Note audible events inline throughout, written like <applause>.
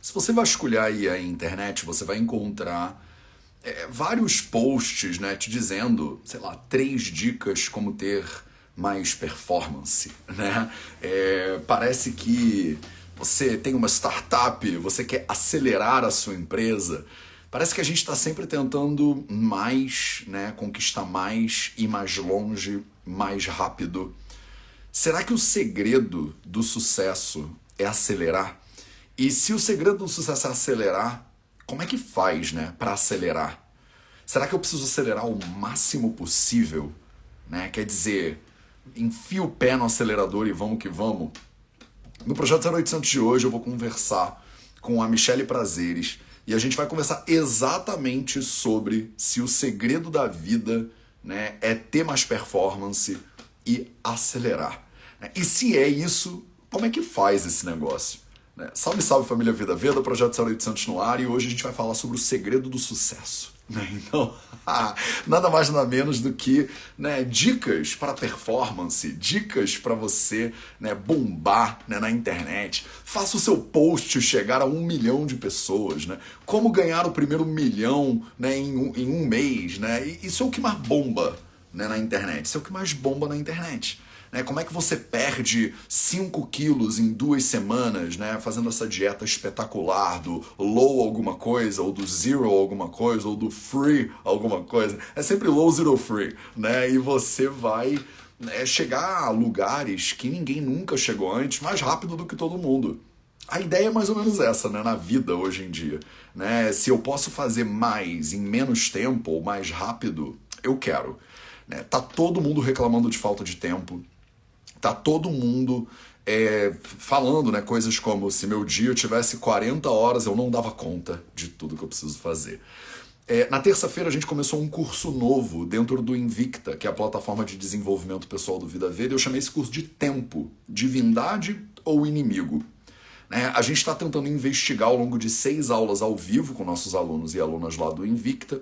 Se você vasculhar aí a internet, você vai encontrar é, vários posts, né, te dizendo, sei lá, três dicas como ter mais performance, <laughs> né? É, parece que você tem uma startup, você quer acelerar a sua empresa. Parece que a gente está sempre tentando mais, né, conquistar mais, ir mais longe, mais rápido. Será que o segredo do sucesso é acelerar? E se o segredo do sucesso é acelerar, como é que faz, né, para acelerar? Será que eu preciso acelerar o máximo possível, né? Quer dizer, enfia o pé no acelerador e vamos que vamos. No projeto 0800 de hoje eu vou conversar com a Michelle Prazeres e a gente vai conversar exatamente sobre se o segredo da vida né, é ter mais performance e acelerar. E se é isso, como é que faz esse negócio? Né? Salve, salve família Vida Veda, projeto 0800 no ar e hoje a gente vai falar sobre o segredo do sucesso. Né? Então, <laughs> nada mais nada menos do que né, dicas para performance, dicas para você né, bombar né, na internet. Faça o seu post chegar a um milhão de pessoas. Né? Como ganhar o primeiro milhão né, em, um, em um mês. Né? Isso é o que mais bomba né, na internet. Isso é o que mais bomba na internet. Né? Como é que você perde 5 quilos em duas semanas, né? Fazendo essa dieta espetacular do low alguma coisa, ou do zero alguma coisa, ou do free alguma coisa. É sempre low, zero, free, né? E você vai né, chegar a lugares que ninguém nunca chegou antes mais rápido do que todo mundo. A ideia é mais ou menos essa, né, na vida hoje em dia, né? Se eu posso fazer mais em menos tempo ou mais rápido, eu quero. Né? Tá todo mundo reclamando de falta de tempo, tá todo mundo é, falando né, coisas como se meu dia eu tivesse 40 horas eu não dava conta de tudo que eu preciso fazer. É, na terça-feira a gente começou um curso novo dentro do Invicta, que é a plataforma de desenvolvimento pessoal do Vida Verde. Eu chamei esse curso de Tempo, Divindade ou Inimigo. Né? A gente está tentando investigar ao longo de seis aulas ao vivo com nossos alunos e alunas lá do Invicta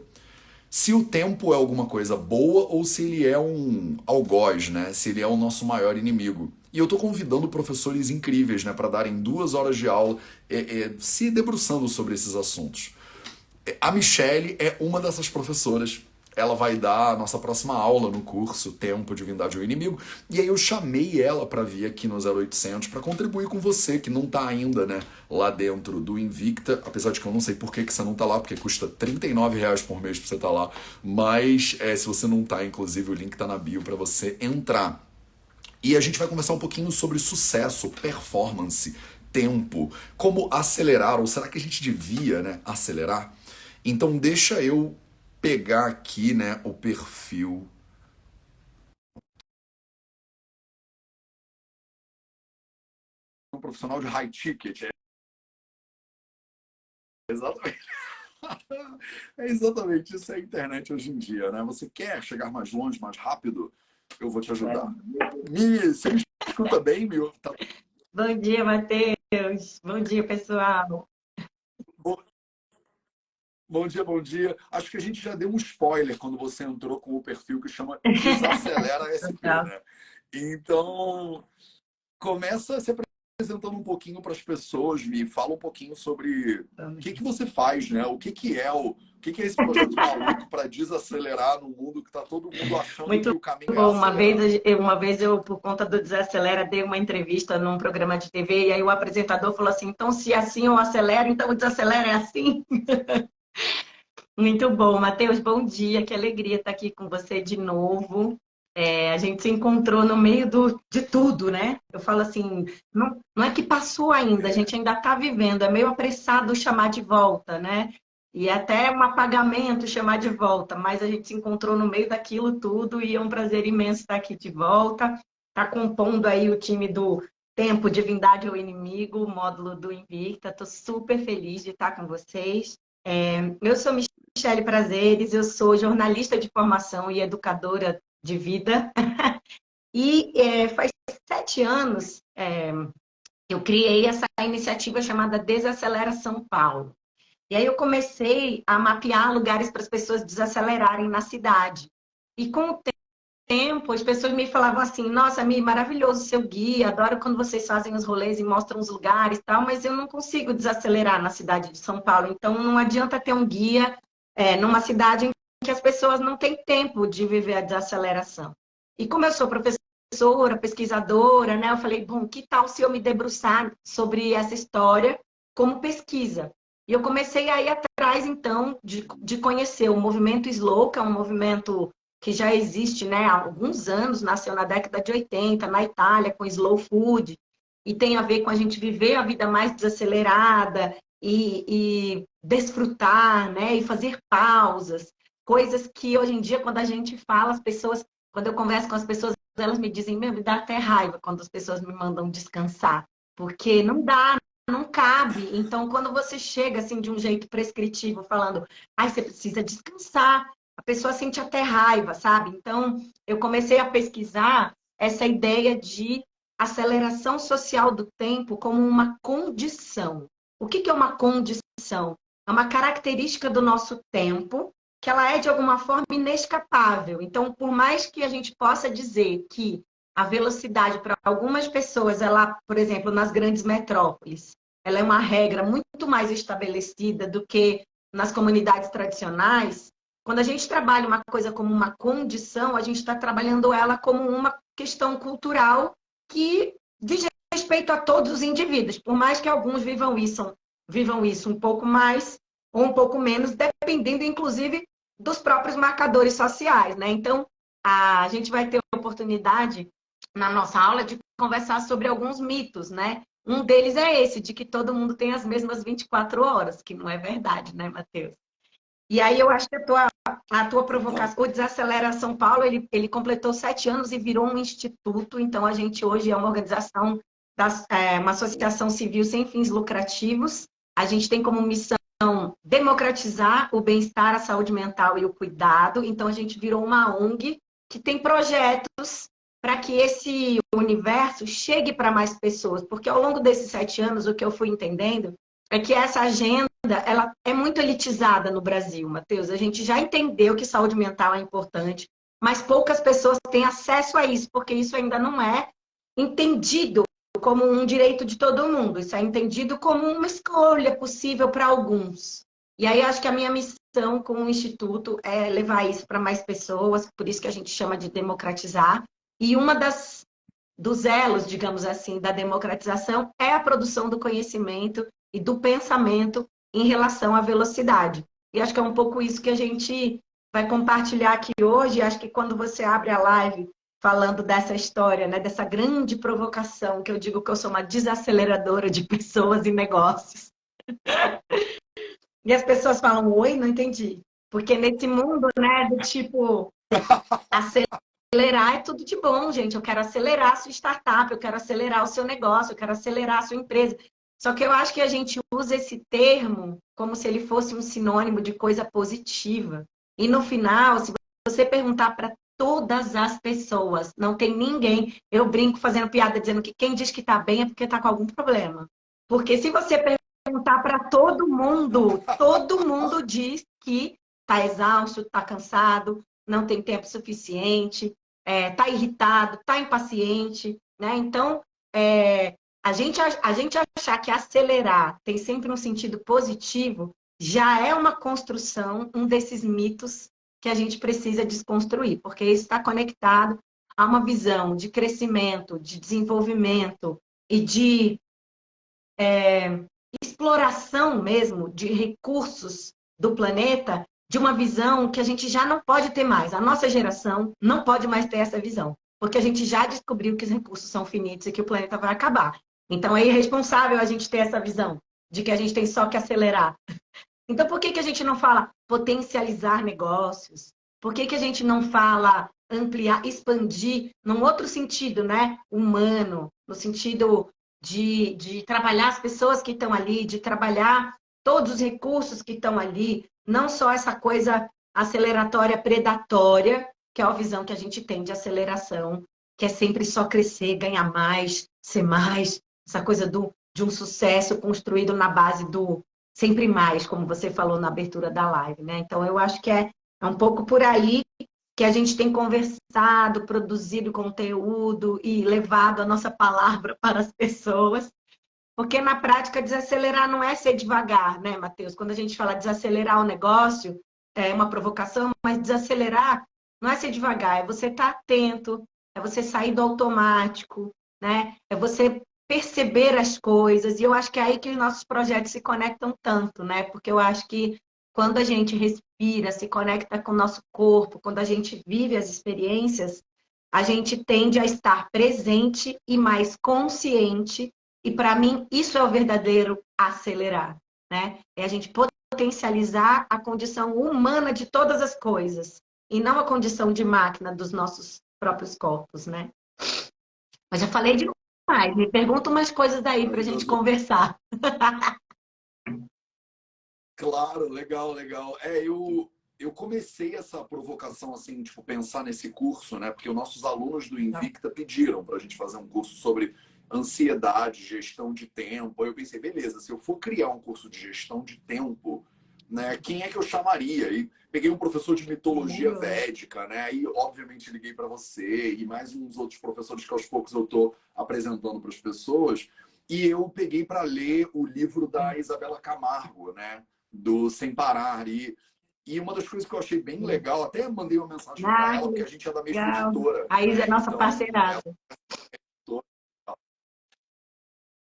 se o tempo é alguma coisa boa ou se ele é um algoz, né? Se ele é o nosso maior inimigo. E eu estou convidando professores incríveis, né, para darem duas horas de aula é, é, se debruçando sobre esses assuntos. É, a Michelle é uma dessas professoras ela vai dar a nossa próxima aula no curso Tempo, Divindade ou Inimigo. E aí eu chamei ela para vir aqui no 0800 para contribuir com você que não está ainda, né, lá dentro do Invicta, apesar de que eu não sei por que, que você não está lá, porque custa 39 reais por mês para você estar tá lá. Mas é, se você não está, inclusive o link está na bio para você entrar. E a gente vai conversar um pouquinho sobre sucesso, performance, tempo, como acelerar, ou será que a gente devia né, acelerar? Então deixa eu pegar aqui, né, o perfil um profissional de high ticket. É exatamente. <laughs> É exatamente isso é a internet hoje em dia, né? Você quer chegar mais longe, mais rápido? Eu vou te ajudar. Mi, você me escuta bem, Mi? Tá... Bom dia, Matheus. Bom dia, pessoal. Bom dia, bom dia. Acho que a gente já deu um spoiler quando você entrou com o perfil que chama <laughs> Desacelera SP, né? Então, começa se apresentando um pouquinho para as pessoas, me fala um pouquinho sobre o que, que você faz, né? O que, que é o, o que, que é esse projeto maluco para desacelerar no mundo que está todo mundo achando Muito que o caminho bom. é Uma vez, uma vez eu, por conta do Desacelera, dei uma entrevista num programa de TV e aí o apresentador falou assim, então se é assim eu acelero, então o Desacelera é assim? <laughs> Muito bom, Matheus, bom dia, que alegria estar aqui com você de novo. É, a gente se encontrou no meio do, de tudo, né? Eu falo assim, não, não é que passou ainda, a gente ainda está vivendo, é meio apressado chamar de volta, né? E até um apagamento chamar de volta, mas a gente se encontrou no meio daquilo tudo e é um prazer imenso estar aqui de volta. Está compondo aí o time do Tempo, Divindade ou Inimigo, o módulo do Invicta. Estou super feliz de estar com vocês. É, eu sou Michele Prazeres, eu sou jornalista de formação e educadora de vida. <laughs> e é, faz sete anos é, eu criei essa iniciativa chamada Desacelera São Paulo. E aí eu comecei a mapear lugares para as pessoas desacelerarem na cidade. E com o tempo, as pessoas me falavam assim, nossa, Mi, maravilhoso seu guia, adoro quando vocês fazem os rolês e mostram os lugares e tal, mas eu não consigo desacelerar na cidade de São Paulo. Então, não adianta ter um guia é, numa cidade em que as pessoas não têm tempo de viver a desaceleração. E como eu sou professora, pesquisadora, né, eu falei, bom, que tal se eu me debruçar sobre essa história como pesquisa? E eu comecei a ir atrás, então, de, de conhecer o movimento Slow, que é um movimento que já existe né, há alguns anos, nasceu na década de 80, na Itália, com slow food, e tem a ver com a gente viver a vida mais desacelerada e, e desfrutar, né, e fazer pausas, coisas que hoje em dia, quando a gente fala, as pessoas, quando eu converso com as pessoas, elas me dizem, meu, me dá até raiva quando as pessoas me mandam descansar, porque não dá, não cabe. Então, quando você chega assim de um jeito prescritivo, falando, ai, você precisa descansar, a pessoa sente até raiva, sabe? Então, eu comecei a pesquisar essa ideia de aceleração social do tempo como uma condição. O que é uma condição? É uma característica do nosso tempo que ela é de alguma forma inescapável. Então, por mais que a gente possa dizer que a velocidade para algumas pessoas, ela, por exemplo, nas grandes metrópoles, ela é uma regra muito mais estabelecida do que nas comunidades tradicionais, quando a gente trabalha uma coisa como uma condição, a gente está trabalhando ela como uma questão cultural que diz respeito a todos os indivíduos, por mais que alguns vivam isso, vivam isso um pouco mais ou um pouco menos, dependendo inclusive dos próprios marcadores sociais, né? Então, a gente vai ter oportunidade na nossa aula de conversar sobre alguns mitos, né? Um deles é esse, de que todo mundo tem as mesmas 24 horas, que não é verdade, né, Matheus? E aí eu acho que a tua, a tua provocação, o Desacelera São Paulo, ele, ele completou sete anos e virou um instituto. Então a gente hoje é uma organização, das, é, uma associação civil sem fins lucrativos. A gente tem como missão democratizar o bem-estar, a saúde mental e o cuidado. Então a gente virou uma ONG que tem projetos para que esse universo chegue para mais pessoas. Porque ao longo desses sete anos, o que eu fui entendendo é que essa agenda ela é muito elitizada no Brasil, Matheus. A gente já entendeu que saúde mental é importante, mas poucas pessoas têm acesso a isso, porque isso ainda não é entendido como um direito de todo mundo. Isso é entendido como uma escolha possível para alguns. E aí acho que a minha missão com o Instituto é levar isso para mais pessoas, por isso que a gente chama de democratizar. E uma das dos elos, digamos assim, da democratização é a produção do conhecimento e do pensamento em relação à velocidade. E acho que é um pouco isso que a gente vai compartilhar aqui hoje. Acho que quando você abre a live falando dessa história, né, dessa grande provocação, que eu digo que eu sou uma desaceleradora de <laughs> pessoas e negócios. e as pessoas falam, oi, não entendi. Porque nesse mundo, né, do tipo, acelerar é tudo de bom, gente. Eu quero acelerar a sua startup, eu quero acelerar o seu negócio, eu quero acelerar a sua empresa. Só que eu acho que a gente usa esse termo como se ele fosse um sinônimo de coisa positiva. E no final, se você perguntar para todas as pessoas, não tem ninguém, eu brinco fazendo piada dizendo que quem diz que está bem é porque está com algum problema. Porque se você perguntar para todo mundo, todo mundo diz que está exausto, está cansado, não tem tempo suficiente, está é, tá irritado, está impaciente, né? Então, é, a gente, a gente achar que acelerar tem sempre um sentido positivo já é uma construção, um desses mitos que a gente precisa desconstruir, porque isso está conectado a uma visão de crescimento, de desenvolvimento e de é, exploração mesmo de recursos do planeta, de uma visão que a gente já não pode ter mais. A nossa geração não pode mais ter essa visão, porque a gente já descobriu que os recursos são finitos e que o planeta vai acabar. Então é irresponsável a gente ter essa visão de que a gente tem só que acelerar. <laughs> Então por que, que a gente não fala potencializar negócios? Por que, que a gente não fala ampliar, expandir num outro sentido, né? Humano, no sentido de, de trabalhar as pessoas que estão ali, de trabalhar todos os recursos que estão ali, não só essa coisa aceleratória predatória, que é a visão que a gente tem de aceleração, que é sempre só crescer, ganhar mais, ser mais, essa coisa do, de um sucesso construído na base do sempre mais, como você falou na abertura da live, né? Então eu acho que é, é um pouco por aí que a gente tem conversado, produzido conteúdo e levado a nossa palavra <laughs> para as pessoas. Porque na prática desacelerar não é ser devagar, né, Matheus? Quando a gente fala desacelerar o negócio, é uma provocação, mas desacelerar não é ser devagar, é você estar tá atento, é você sair do automático, né? É você perceber as coisas. E eu acho que é aí que os nossos projetos se conectam tanto, né? Porque eu acho que quando a gente respira, se conecta com o nosso corpo, quando a gente vive as experiências, a gente tende a estar presente e mais consciente. E para mim, isso é o verdadeiro acelerar, né? É a gente potencializar a condição humana de todas as coisas e não a condição de máquina dos nossos próprios corpos, né? Mas já falei demais. Me pergunta umas coisas daí para a gente conversar. Claro, legal, legal. É, eu, eu comecei essa provocação, assim, tipo, pensar nesse curso, né? Porque os nossos alunos do Invicta pediram para a gente fazer um curso sobre ansiedade, gestão de tempo. Aí eu pensei, beleza, se eu for criar um curso de gestão de tempo, né, quem é que eu chamaria? E peguei um professor de mitologia uhum. védica, né? Aí, obviamente, liguei para você e mais uns outros professores que aos poucos eu estou apresentando para as pessoas. E eu peguei para ler o livro da Isabela Camargo, né? Do Sem Parar. E, e uma das coisas que eu achei bem legal, até mandei uma mensagem para ela, porque a gente é da mesma legal. editora. A Isa é nossa então, parceirada.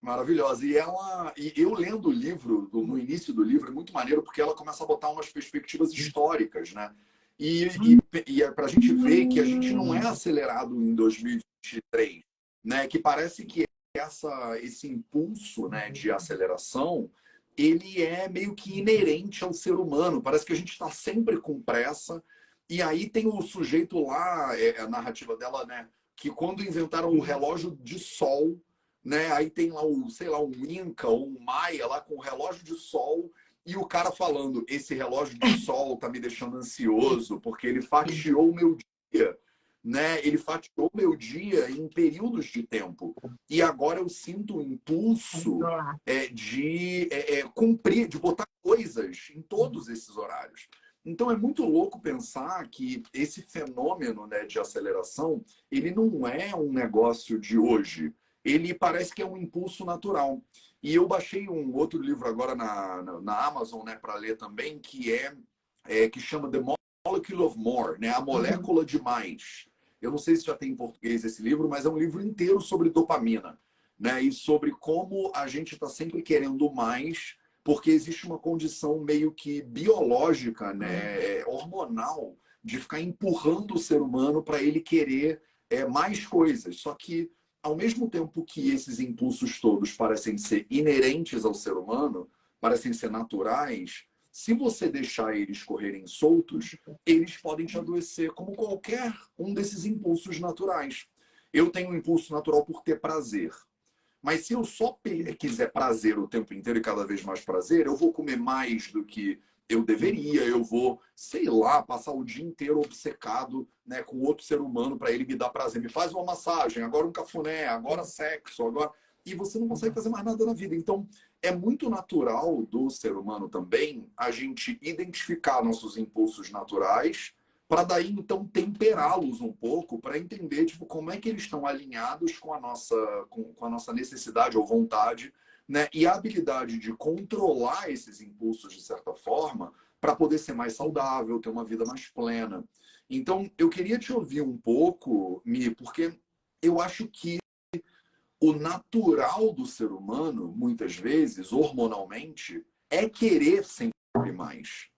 Maravilhosa. E ela, e eu lendo o livro, no início do livro, é muito maneiro porque ela começa a botar umas perspectivas históricas, né? E, e, e é para a gente ver que a gente não é acelerado em 2023, né? Que parece que essa, esse impulso, né, de aceleração, ele é meio que inerente ao ser humano. Parece que a gente está sempre com pressa. E aí tem o sujeito lá, é, a narrativa dela, né? Que quando inventaram o relógio de sol, né? Aí tem lá o, sei lá, um Inca ou um Maia lá com o relógio de sol e o cara falando: esse relógio de <laughs> sol tá me deixando ansioso porque ele fatiou o meu dia, né? Ele fatiou o meu dia em períodos de tempo e agora eu sinto o impulso é, de é, é, cumprir, de botar coisas em todos esses horários. Então é muito louco pensar que esse fenômeno né, de aceleração ele não é um negócio de hoje ele parece que é um impulso natural. E eu baixei um outro livro agora na, na, na Amazon, né, para ler também, que é, é, que chama The Molecule of More, né, a molécula de mais. Eu não sei se já tem em português esse livro, mas é um livro inteiro sobre dopamina, né, e sobre como a gente está sempre querendo mais, porque existe uma condição meio que biológica, né, hormonal, de ficar empurrando o ser humano para ele querer é, mais coisas. Só que ao mesmo tempo que esses impulsos todos parecem ser inerentes ao ser humano, parecem ser naturais, se você deixar eles correrem soltos, eles podem te adoecer como qualquer um desses impulsos naturais. Eu tenho um impulso natural por ter prazer. Mas se eu só quiser prazer o tempo inteiro e cada vez mais prazer, eu vou comer mais do que eu deveria, eu vou, sei lá, passar o dia inteiro obcecado né, com outro ser humano para ele me dar prazer. Me faz uma massagem, agora um cafuné, agora sexo, agora. E você não consegue fazer mais nada na vida. Então, é muito natural do ser humano também a gente identificar nossos impulsos naturais para daí então temperá-los um pouco para entender tipo como é que eles estão alinhados com a nossa com, com a nossa necessidade ou vontade né? E a habilidade de controlar esses impulsos de certa forma para poder ser mais saudável, ter uma vida mais plena. Então, eu queria te ouvir um pouco, Mi, porque eu acho que o natural do ser humano, muitas vezes, hormonalmente, é querer sempre mais.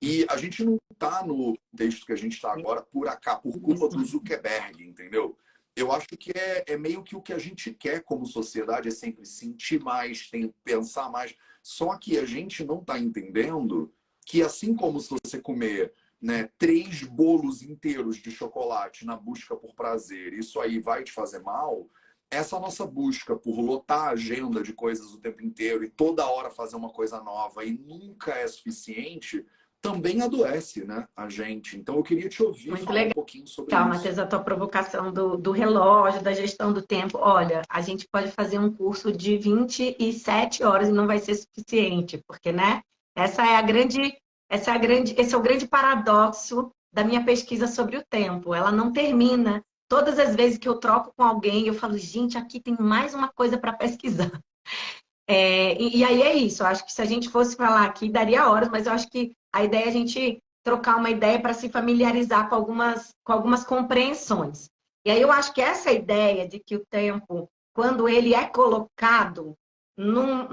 E a gente não está no texto que a gente está agora por acaso, por culpa do Zuckerberg, entendeu? Eu acho que é, é meio que o que a gente quer como sociedade é sempre sentir mais, tem, pensar mais. Só que a gente não está entendendo que assim como se você comer né, três bolos inteiros de chocolate na busca por prazer, isso aí vai te fazer mal, essa nossa busca por lotar a agenda de coisas o tempo inteiro e toda hora fazer uma coisa nova e nunca é suficiente, também adoece né, a gente. Então eu queria te ouvir Muito falar legal. um pouquinho sobre Calma, isso. Matheus, a tua provocação do, do relógio, da gestão do tempo. Olha, a gente pode fazer um curso de 27 horas e não vai ser suficiente, porque, né? Essa é a grande, essa é a grande, esse é o grande paradoxo da minha pesquisa sobre o tempo. Ela não termina. Todas as vezes que eu troco com alguém, eu falo, gente, aqui tem mais uma coisa para pesquisar. É, e, e, aí é isso. Eu acho que se a gente fosse falar aqui, daria horas, mas eu acho que a ideia é a gente trocar uma ideia para se familiarizar com algumas, com algumas compreensões. E aí eu acho que essa ideia de que o tempo, quando ele é colocado num,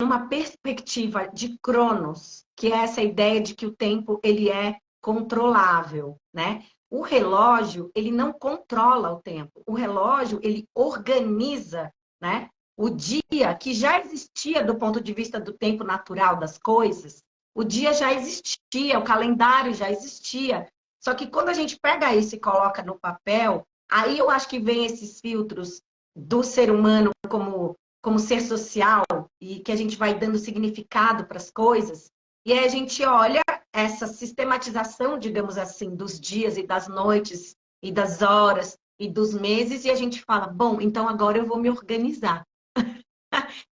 numa perspectiva de Cronos, que é essa ideia de que o tempo ele é controlável, né? O relógio, ele não controla o tempo. O relógio, ele organiza, né? O dia que já existia do ponto de vista do tempo natural das coisas, o dia já existia, o calendário já existia. Só que quando a gente pega isso e coloca no papel, aí eu acho que vem esses filtros do ser humano como, como ser social e que a gente vai dando significado para as coisas. E aí a gente olha essa sistematização, digamos assim, dos dias e das noites e das horas e dos meses e a gente fala, bom, então agora eu vou me organizar. <laughs>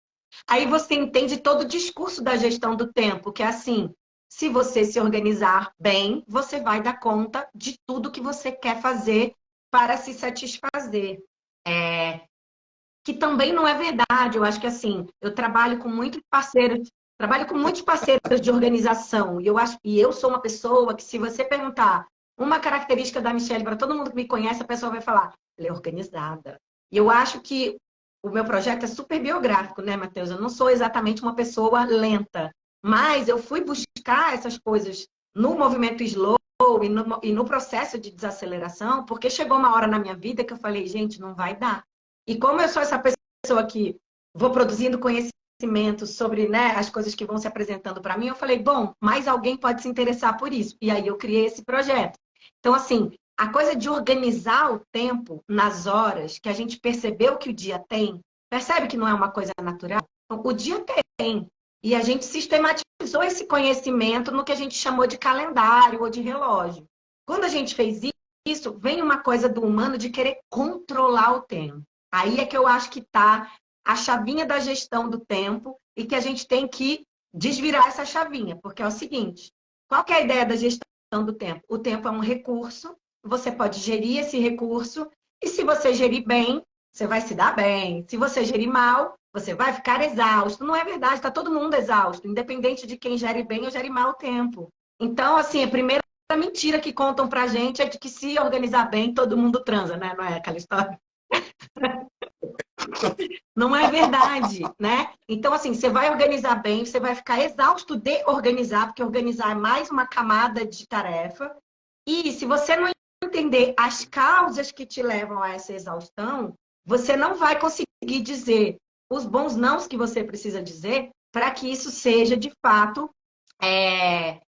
aí você entende todo o discurso da gestão do tempo, que é assim, se você se organizar bem, você vai dar conta de tudo que você quer fazer para se satisfazer. É... Que também não é verdade. Eu acho que assim, eu trabalho com muitos parceiros Trabalho com muitos parceiros de organização e eu acho e eu sou uma pessoa que se você perguntar uma característica da Michelle para todo mundo que me conhece, a pessoa vai falar, ela é organizada. E eu acho que o meu projeto é super biográfico, né, Matheus? Eu não sou exatamente uma pessoa lenta, mas eu fui buscar essas coisas no movimento slow e no, e no processo de desaceleração, porque chegou uma hora na minha vida que eu falei, gente, não vai dar. E como eu sou essa pessoa que vou produzindo conhecimento sobre né, as coisas que vão se apresentando para mim, eu falei, bom, mais alguém pode se interessar por isso. E aí eu criei esse projeto. Então, assim, a coisa de organizar o tempo nas horas que a gente percebeu que o dia tem, percebe que não é uma coisa natural? Então, o dia tem. E a gente sistematizou esse conhecimento no que a gente chamou de calendário ou de relógio. Quando a gente fez isso, vem uma coisa do humano de querer controlar o tempo. Aí é que eu acho que está a chavinha da gestão do tempo e que a gente tem que desvirar essa chavinha, porque é o seguinte: qual é a ideia da gestão do tempo? O tempo é um recurso, você pode gerir esse recurso, e se você gerir bem, você vai se dar bem. Se você gerir mal, você vai ficar exausto. Não é verdade, está todo mundo exausto, independente de quem gere bem ou gere mal o tempo. Então, assim, a primeira mentira que contam pra gente é de que se organizar bem, todo mundo transa, né? Não é aquela história? <laughs> Não é verdade, né? Então, assim, você vai organizar bem, você vai ficar exausto de organizar, porque organizar é mais uma camada de tarefa. E se você não entender as causas que te levam a essa exaustão, você não vai conseguir dizer os bons nãos que você precisa dizer para que isso seja, de fato, é,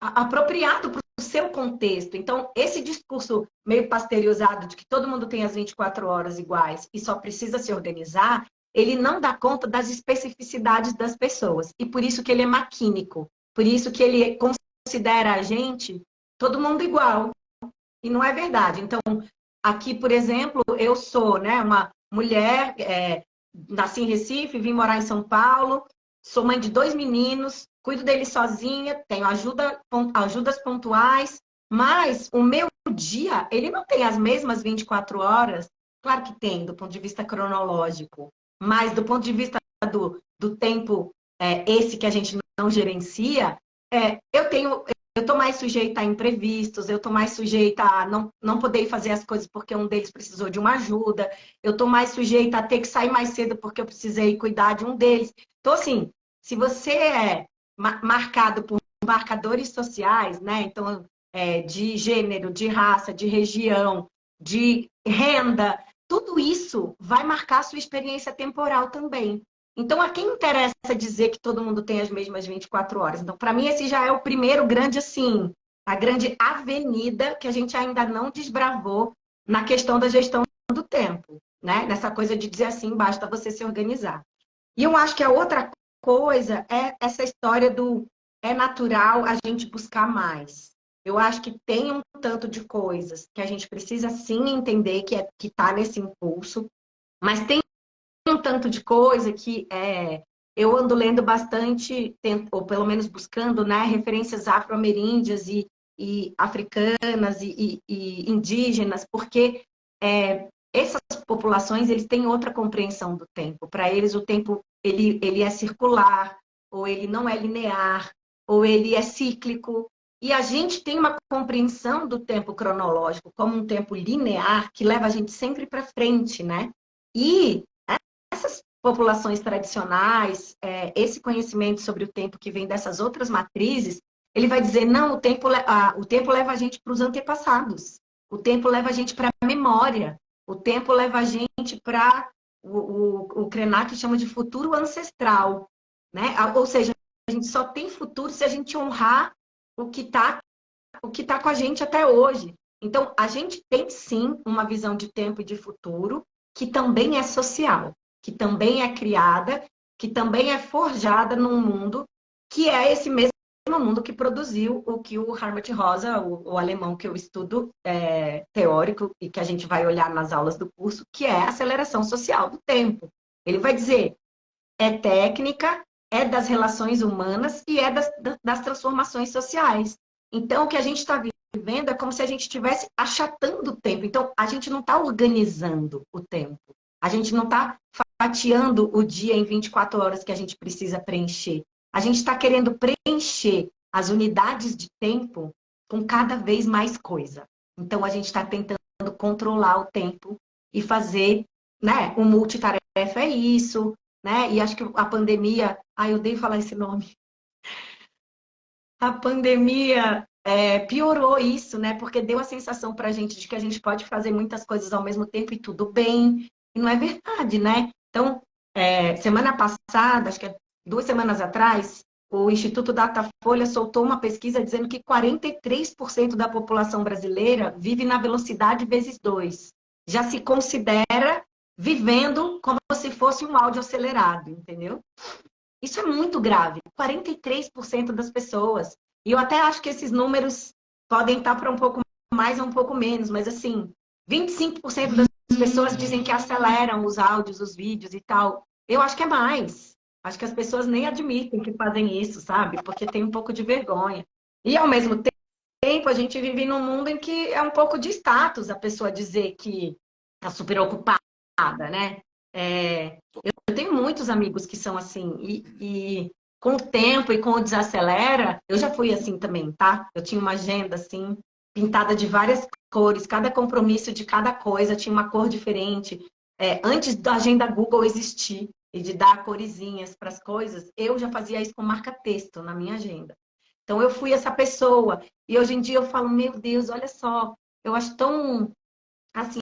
apropriado para o seu contexto. Então, esse discurso meio pasteurizado de que todo mundo tem as 24 horas iguais e só precisa se organizar, ele não dá conta das especificidades das pessoas. E por isso que ele é maquínico. Por isso que ele considera a gente todo mundo igual. E não é verdade. Então, aqui, por exemplo, eu sou né, uma mulher, é, nasci em Recife, vim morar em São Paulo, sou mãe de dois meninos, cuido deles sozinha, tenho ajuda, ajudas pontuais, mas o meu dia, ele não tem as mesmas 24 horas. Claro que tem, do ponto de vista cronológico, mas do ponto de vista do, do tempo, é, esse que a gente não gerencia, é, eu tenho. Eu estou mais sujeita a imprevistos, eu estou mais sujeita a não, não poder fazer as coisas porque um deles precisou de uma ajuda, eu estou mais sujeita a ter que sair mais cedo porque eu precisei cuidar de um deles. Então, assim, se você é marcado por marcadores sociais, né? Então, é, de gênero, de raça, de região, de renda, tudo isso vai marcar a sua experiência temporal também. Então, a quem interessa dizer que todo mundo tem as mesmas 24 horas? Então, para mim, esse já é o primeiro grande, assim, a grande avenida que a gente ainda não desbravou na questão da gestão do tempo, né? Nessa coisa de dizer assim, basta você se organizar. E eu acho que a outra coisa é essa história do é natural a gente buscar mais. Eu acho que tem um tanto de coisas que a gente precisa sim entender que é, que está nesse impulso, mas tem tanto de coisa que é, eu ando lendo bastante, ou pelo menos buscando, né, referências afro-ameríndias e, e africanas e, e, e indígenas, porque é, essas populações eles têm outra compreensão do tempo. Para eles o tempo ele, ele é circular, ou ele não é linear, ou ele é cíclico. E a gente tem uma compreensão do tempo cronológico como um tempo linear que leva a gente sempre para frente, né? E essas populações tradicionais, é, esse conhecimento sobre o tempo que vem dessas outras matrizes, ele vai dizer, não, o tempo, a, o tempo leva a gente para os antepassados. O tempo leva a gente para a memória. O tempo leva a gente para o, o, o Krenak chama de futuro ancestral. Né? Ou seja, a gente só tem futuro se a gente honrar o que está o que tá com a gente até hoje. Então, a gente tem sim uma visão de tempo e de futuro que também é social, que também é criada, que também é forjada num mundo que é esse mesmo mundo que produziu o que o Harmut Rosa, o, o alemão que eu estudo é, teórico e que a gente vai olhar nas aulas do curso, que é a aceleração social do tempo. Ele vai dizer, é técnica, é das relações humanas e é das, das transformações sociais. Então, o que a gente está vivendo é como se a gente estivesse achatando o tempo. Então, a gente não está organizando o tempo. A gente não está fatiando o dia em 24 horas que a gente precisa preencher. A gente está querendo preencher as unidades de tempo com cada vez mais coisa. Então, a gente está tentando controlar o tempo e fazer, né? O multitarefa é isso, né? E acho que a pandemia, ai, eu odeio falar esse nome. A pandemia é, piorou isso, né? Porque deu a sensação para a gente de que a gente pode fazer muitas coisas ao mesmo tempo e tudo bem. E não é verdade, né? Então, é, semana passada, acho que é duas semanas atrás, o Instituto Datafolha soltou uma pesquisa dizendo que 43% da população brasileira vive na velocidade vezes dois. Já se considera vivendo como se fosse um áudio acelerado, entendeu? Isso é muito grave. 43% das pessoas. E eu até acho que esses números podem estar para um pouco mais ou um pouco menos, mas assim, 25% das pessoas dizem que aceleram os áudios, os vídeos e tal. Eu acho que é mais. Acho que as pessoas nem admitem que fazem isso, sabe? Porque tem um pouco de vergonha. E ao mesmo tempo, a gente vive num mundo em que é um pouco de status a pessoa dizer que está super ocupada né? É, eu tenho muitos amigos que são assim, e, e, com o tempo e com o desacelera, eu já fui assim também, tá? Eu tinha uma agenda assim, pintada de várias cores, cada compromisso de cada coisa tinha uma cor diferente. É, antes da agenda Google existir e de dar coresinhas para as coisas, eu já fazia isso com marca-texto na minha agenda. Então eu fui essa pessoa. E hoje em dia eu falo, meu Deus, olha só, eu acho tão assim,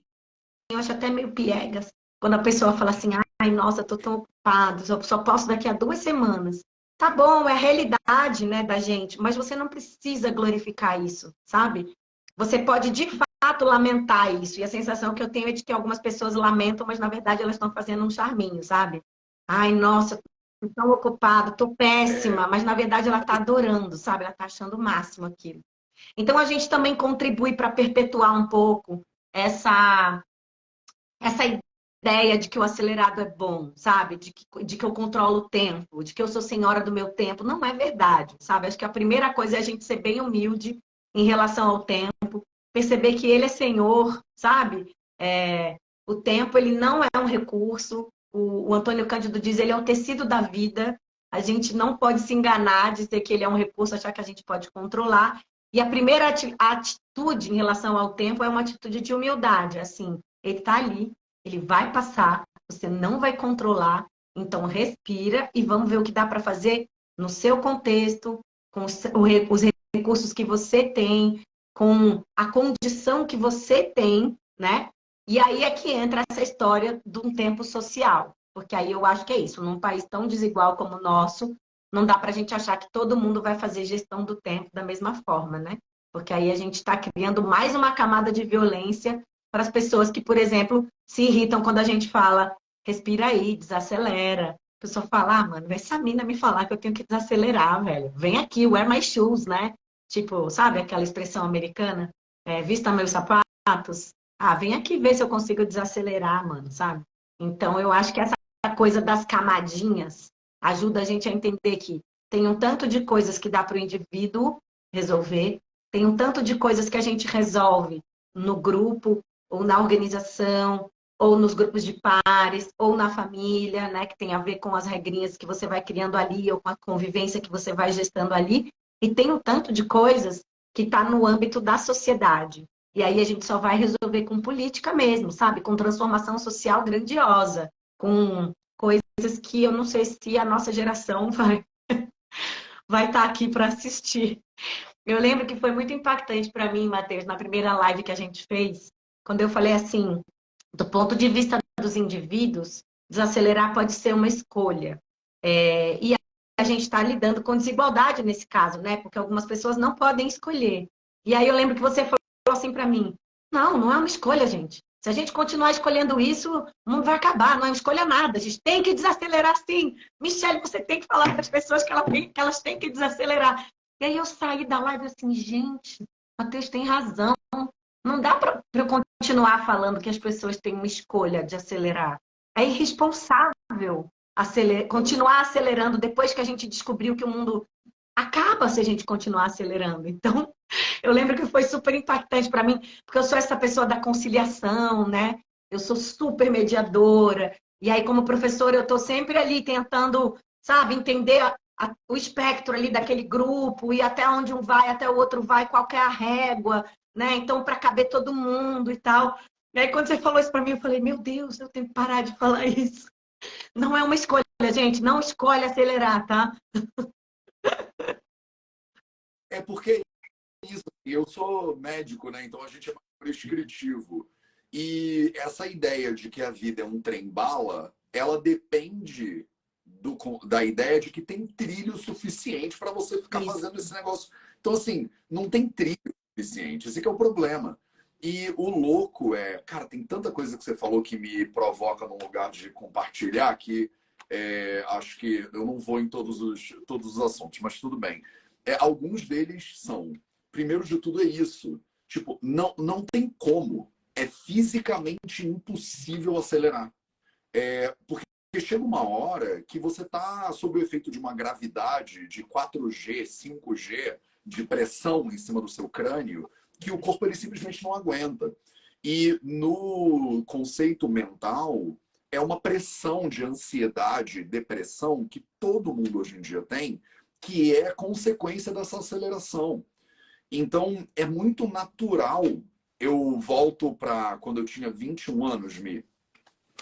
eu acho até meio piegas quando a pessoa fala assim, ai, nossa, tô tão ocupado, só, só posso daqui a duas semanas. Tá bom, é a realidade, né, da gente, mas você não precisa glorificar isso, sabe? Você pode, de fato, lamentar isso. E a sensação que eu tenho é de que algumas pessoas lamentam, mas na verdade elas estão fazendo um charminho, sabe? Ai, nossa, tô tão ocupada, tô péssima, mas na verdade ela tá adorando, sabe? Ela tá achando o máximo aquilo. Então a gente também contribui para perpetuar um pouco essa essa ideia de que o acelerado é bom, sabe? De que, de que eu controlo o tempo, de que eu sou senhora do meu tempo. Não é verdade, sabe? Acho que a primeira coisa é a gente ser bem humilde em relação ao tempo, perceber que ele é senhor, sabe? É, o tempo, ele não é um recurso. O, o Antônio Cândido diz, ele é o tecido da vida. A gente não pode se enganar, dizer que ele é um recurso, achar que a gente pode controlar. E a primeira atitude em relação ao tempo é uma atitude de humildade, assim, ele está ali, ele vai passar, você não vai controlar, então respira e vamos ver o que dá para fazer no seu contexto, com os recursos que você tem, com a condição que você tem, né? E aí é que entra essa história de um tempo social, porque aí eu acho que é isso, num país tão desigual como o nosso, não dá para a gente achar que todo mundo vai fazer gestão do tempo da mesma forma, né? Porque aí a gente está criando mais uma camada de violência para as pessoas que, por exemplo, se irritam quando a gente fala respira aí, desacelera. A pessoa fala, ah, mano, essa mina me falar que eu tenho que desacelerar, velho. Vem aqui, wear my shoes, né? Tipo, sabe aquela expressão americana? É, vista meus sapatos. Ah, vem aqui ver se eu consigo desacelerar, mano, sabe? Então, eu acho que essa coisa das camadinhas ajuda a gente a entender que tem um tanto de coisas que dá para o indivíduo resolver, Tem um tanto de coisas que a gente resolve no grupo ou na organização ou nos grupos de pares, ou na família, né, que tem a ver com as regrinhas que você vai criando ali, ou com a convivência que você vai gestando ali. E tem um tanto de coisas que está no âmbito da sociedade. E aí a gente só vai resolver com política mesmo, sabe? Com transformação social grandiosa, com coisas que eu não sei se a nossa geração <laughs> vai vai estar tá aqui para assistir. Eu lembro que foi muito impactante para mim, Matheus, na primeira live que a gente fez, quando eu falei assim, do ponto de vista dos indivíduos, desacelerar pode ser uma escolha. É, e a gente está lidando com desigualdade nesse caso, né? Porque algumas pessoas não podem escolher. E aí eu lembro que você falou assim para mim: não, não é uma escolha, gente. Se a gente continuar escolhendo isso, o mundo vai acabar, não é uma escolha nada. A gente tem que desacelerar sim. Michelle, você tem que falar para as pessoas que, que elas têm que desacelerar. E aí eu saí da live assim, gente, Matheus tem razão. Não dá para eu continuar falando que as pessoas têm uma escolha de acelerar. É irresponsável aceler... continuar acelerando depois que a gente descobriu que o mundo acaba se a gente continuar acelerando. Então, <laughs> eu lembro que foi super impactante para mim, porque eu sou essa pessoa da conciliação, né? Eu sou super mediadora. E aí, como professora, eu estou sempre ali tentando, sabe, entender a, a, o espectro ali daquele grupo e até onde um vai, até o outro vai, qual é a régua, né? Então, para caber todo mundo e tal. E aí, quando você falou isso para mim, eu falei, meu Deus, eu tenho que parar de falar <laughs> isso. Não é uma escolha, gente. Não escolhe acelerar, tá? <laughs> É porque isso, eu sou médico, né? Então a gente é prescritivo. E essa ideia de que a vida é um trem-bala, ela depende do, da ideia de que tem trilho suficiente para você ficar isso. fazendo esse negócio. Então, assim, não tem trilho suficiente. Esse é o problema. E o louco é, cara, tem tanta coisa que você falou que me provoca num lugar de compartilhar que é, acho que eu não vou em todos os, todos os assuntos, mas tudo bem. É, alguns deles são, primeiro de tudo é isso, tipo, não, não tem como, é fisicamente impossível acelerar. É, porque chega uma hora que você está sob o efeito de uma gravidade de 4G, 5G, de pressão em cima do seu crânio, que o corpo ele simplesmente não aguenta. E no conceito mental, é uma pressão de ansiedade, depressão que todo mundo hoje em dia tem, que é consequência dessa aceleração. Então, é muito natural. Eu volto para quando eu tinha 21 anos, me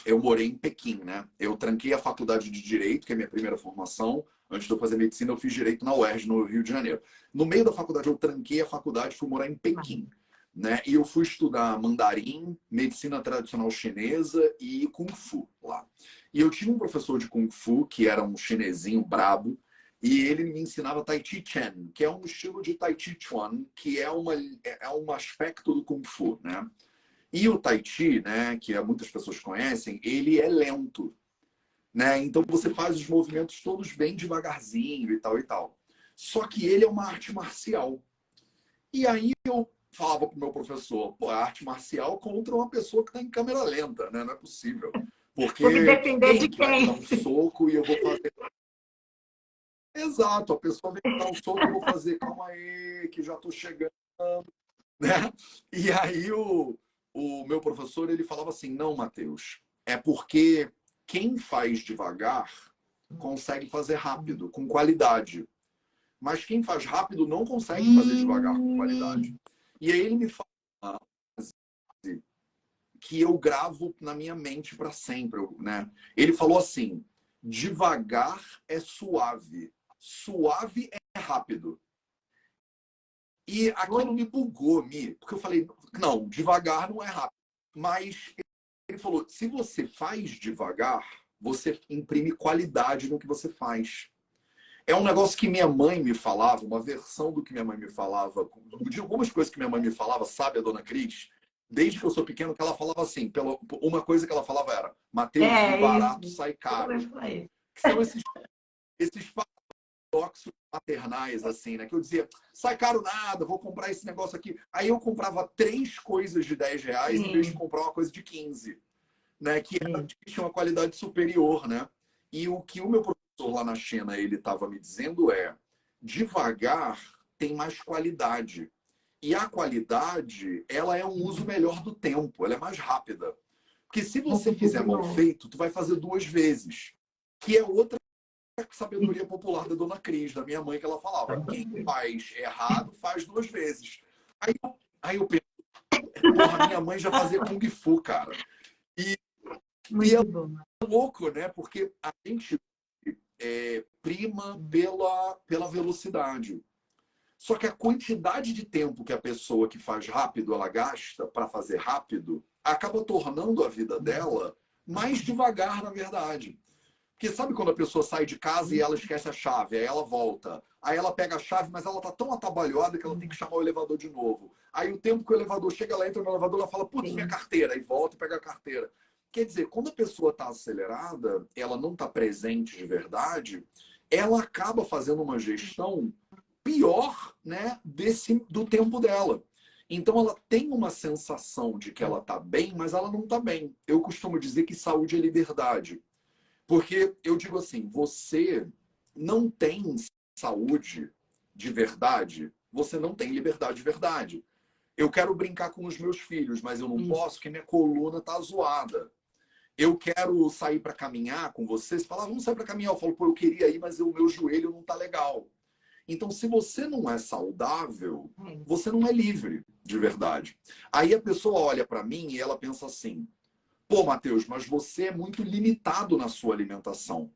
eu morei em Pequim, né? Eu tranquei a faculdade de Direito, que é a minha primeira formação. Antes de eu fazer medicina, eu fiz Direito na UERJ, no Rio de Janeiro. No meio da faculdade, eu tranquei a faculdade e fui morar em Pequim. Né? E eu fui estudar mandarim, medicina tradicional chinesa e Kung Fu lá. E eu tinha um professor de Kung Fu, que era um chinesinho brabo, e ele me ensinava Tai Chi Chuan, que é um estilo de Tai Chi Chuan, que é, uma, é um aspecto do Kung Fu, né? E o Tai Chi, né, que muitas pessoas conhecem, ele é lento. Né? Então você faz os movimentos todos bem devagarzinho e tal e tal. Só que ele é uma arte marcial. E aí eu falava pro meu professor, pô, a arte marcial contra uma pessoa que está em câmera lenta, né? Não é possível. Porque Porque depender de quem. Vai dar um soco e eu vou fazer. <laughs> Exato, a pessoa vem dar um soco e eu vou fazer, calma aí, que já estou chegando. Né? E aí o, o meu professor ele falava assim: não, Mateus, é porque quem faz devagar consegue fazer rápido, com qualidade. Mas quem faz rápido não consegue fazer devagar com qualidade. E aí ele me fala que eu gravo na minha mente para sempre, né? Ele falou assim: devagar é suave, suave é rápido. E aquilo me bugou, me, porque eu falei, não, devagar não é rápido. Mas ele falou, se você faz devagar, você imprime qualidade no que você faz. É um negócio que minha mãe me falava, uma versão do que minha mãe me falava, de algumas coisas que minha mãe me falava, sabe, a dona Cris? Desde que eu sou pequeno, que ela falava assim, pela, uma coisa que ela falava era, Mateus, é, barato sai caro. Que são esses, esses paradoxos maternais, assim, né? Que eu dizia, sai caro nada, vou comprar esse negócio aqui. Aí eu comprava três coisas de 10 reais Sim. em vez de comprar uma coisa de 15, né? Que era, tinha uma qualidade superior, né? E o que o meu professor lá na China ele estava me dizendo é, devagar tem mais qualidade. E a qualidade, ela é um uso melhor do tempo, ela é mais rápida. Porque se você fizer mal feito, tu vai fazer duas vezes. Que é outra sabedoria popular da Dona Cris, da minha mãe, que ela falava: quem faz errado, faz duas vezes. Aí, aí eu penso, <laughs> minha mãe já fazia Kung Fu, cara. E, e é louco, né? Porque a gente é, prima pela, pela velocidade. Só que a quantidade de tempo que a pessoa que faz rápido ela gasta para fazer rápido acaba tornando a vida dela mais devagar, na verdade. Porque sabe quando a pessoa sai de casa e ela esquece a chave, aí ela volta. Aí ela pega a chave, mas ela tá tão atabalhada que ela tem que chamar o elevador de novo. Aí o tempo que o elevador chega, ela entra no elevador, ela fala, putz, minha carteira, e volta e pega a carteira. Quer dizer, quando a pessoa está acelerada, ela não está presente de verdade, ela acaba fazendo uma gestão pior né, desse, do tempo dela. Então ela tem uma sensação de que ela está bem, mas ela não está bem. Eu costumo dizer que saúde é liberdade. Porque eu digo assim, você não tem saúde de verdade, você não tem liberdade de verdade. Eu quero brincar com os meus filhos, mas eu não Isso. posso porque minha coluna tá zoada. Eu quero sair para caminhar com vocês, falar, ah, vamos sair para caminhar. Eu falo, pô, eu queria ir, mas o meu joelho não tá legal. Então, se você não é saudável, é. você não é livre de verdade. Aí a pessoa olha para mim e ela pensa assim: pô, Matheus, mas você é muito limitado na sua alimentação.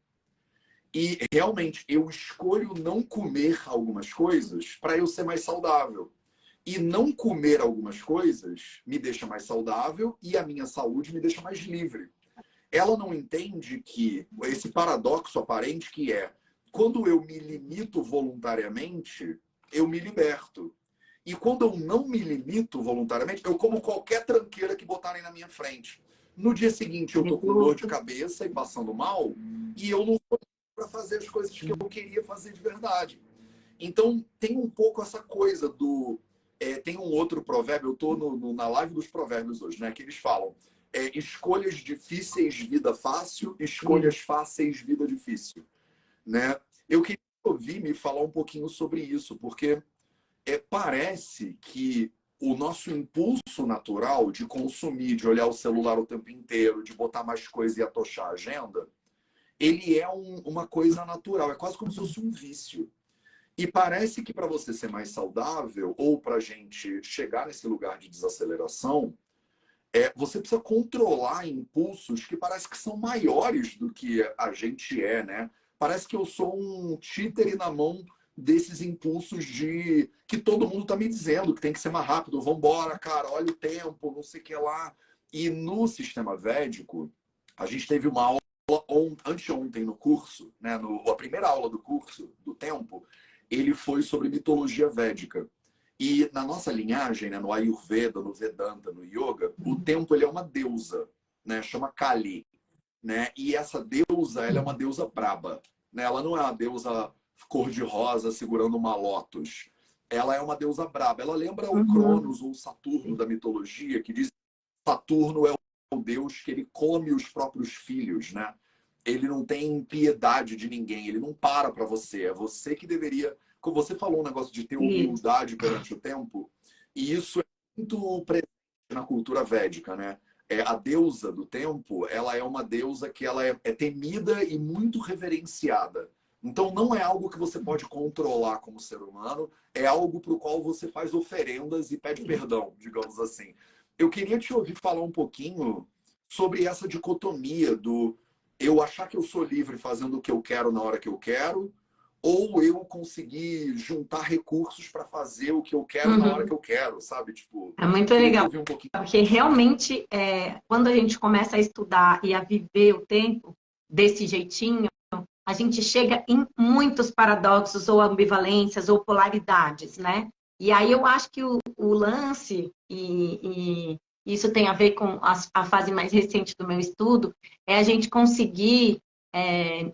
E realmente eu escolho não comer algumas coisas para eu ser mais saudável. E não comer algumas coisas me deixa mais saudável e a minha saúde me deixa mais livre. Ela não entende que esse paradoxo aparente que é quando eu me limito voluntariamente, eu me liberto. E quando eu não me limito voluntariamente, eu como qualquer tranqueira que botarem na minha frente. No dia seguinte, eu tô com dor de cabeça e passando mal, e eu não vou para fazer as coisas que eu queria fazer de verdade. Então, tem um pouco essa coisa do. É, tem um outro provérbio, eu estou no, no, na live dos provérbios hoje, né? Que eles falam: é, escolhas difíceis, vida fácil, escolhas fáceis, vida difícil né? Eu queria ouvir me falar um pouquinho sobre isso, porque é, parece que o nosso impulso natural de consumir, de olhar o celular o tempo inteiro, de botar mais coisa e atochar a agenda, ele é um, uma coisa natural, é quase como se fosse um vício. E parece que para você ser mais saudável, ou para a gente chegar nesse lugar de desaceleração, é, você precisa controlar impulsos que parece que são maiores do que a gente é, né? parece que eu sou um títere na mão desses impulsos de que todo mundo está me dizendo que tem que ser mais rápido, vambora, cara, olha o tempo, não sei o que lá. E no sistema védico, a gente teve uma aula on, anteontem no curso, né, no, a primeira aula do curso do tempo, ele foi sobre mitologia védica. E na nossa linhagem, né, no Ayurveda, no Vedanta, no Yoga, o tempo ele é uma deusa, né, chama Kali né? E essa deusa, ela é uma deusa braba, né? Ela não é uma deusa cor-de-rosa segurando uma lótus. Ela é uma deusa braba. Ela lembra uhum. o Cronos ou o Saturno da mitologia, que diz que Saturno é o deus que ele come os próprios filhos, né? Ele não tem piedade de ninguém, ele não para para você. É você que deveria. Como você falou um negócio de ter humildade perante o tempo, e isso é muito presente na cultura védica, né? é, a deusa do tempo, ela é uma deusa que ela é, é temida e muito reverenciada. Então não é algo que você pode controlar como ser humano, é algo para o qual você faz oferendas e pede perdão, digamos assim. Eu queria te ouvir falar um pouquinho sobre essa dicotomia do eu achar que eu sou livre fazendo o que eu quero na hora que eu quero, ou eu conseguir juntar recursos para fazer o que eu quero uhum. na hora que eu quero, sabe? Tipo, é muito legal. Um Porque realmente, é, quando a gente começa a estudar e a viver o tempo desse jeitinho, a gente chega em muitos paradoxos ou ambivalências ou polaridades, né? E aí eu acho que o, o lance, e, e, isso tem a ver com a, a, fase mais recente do meu estudo, é a gente conseguir é,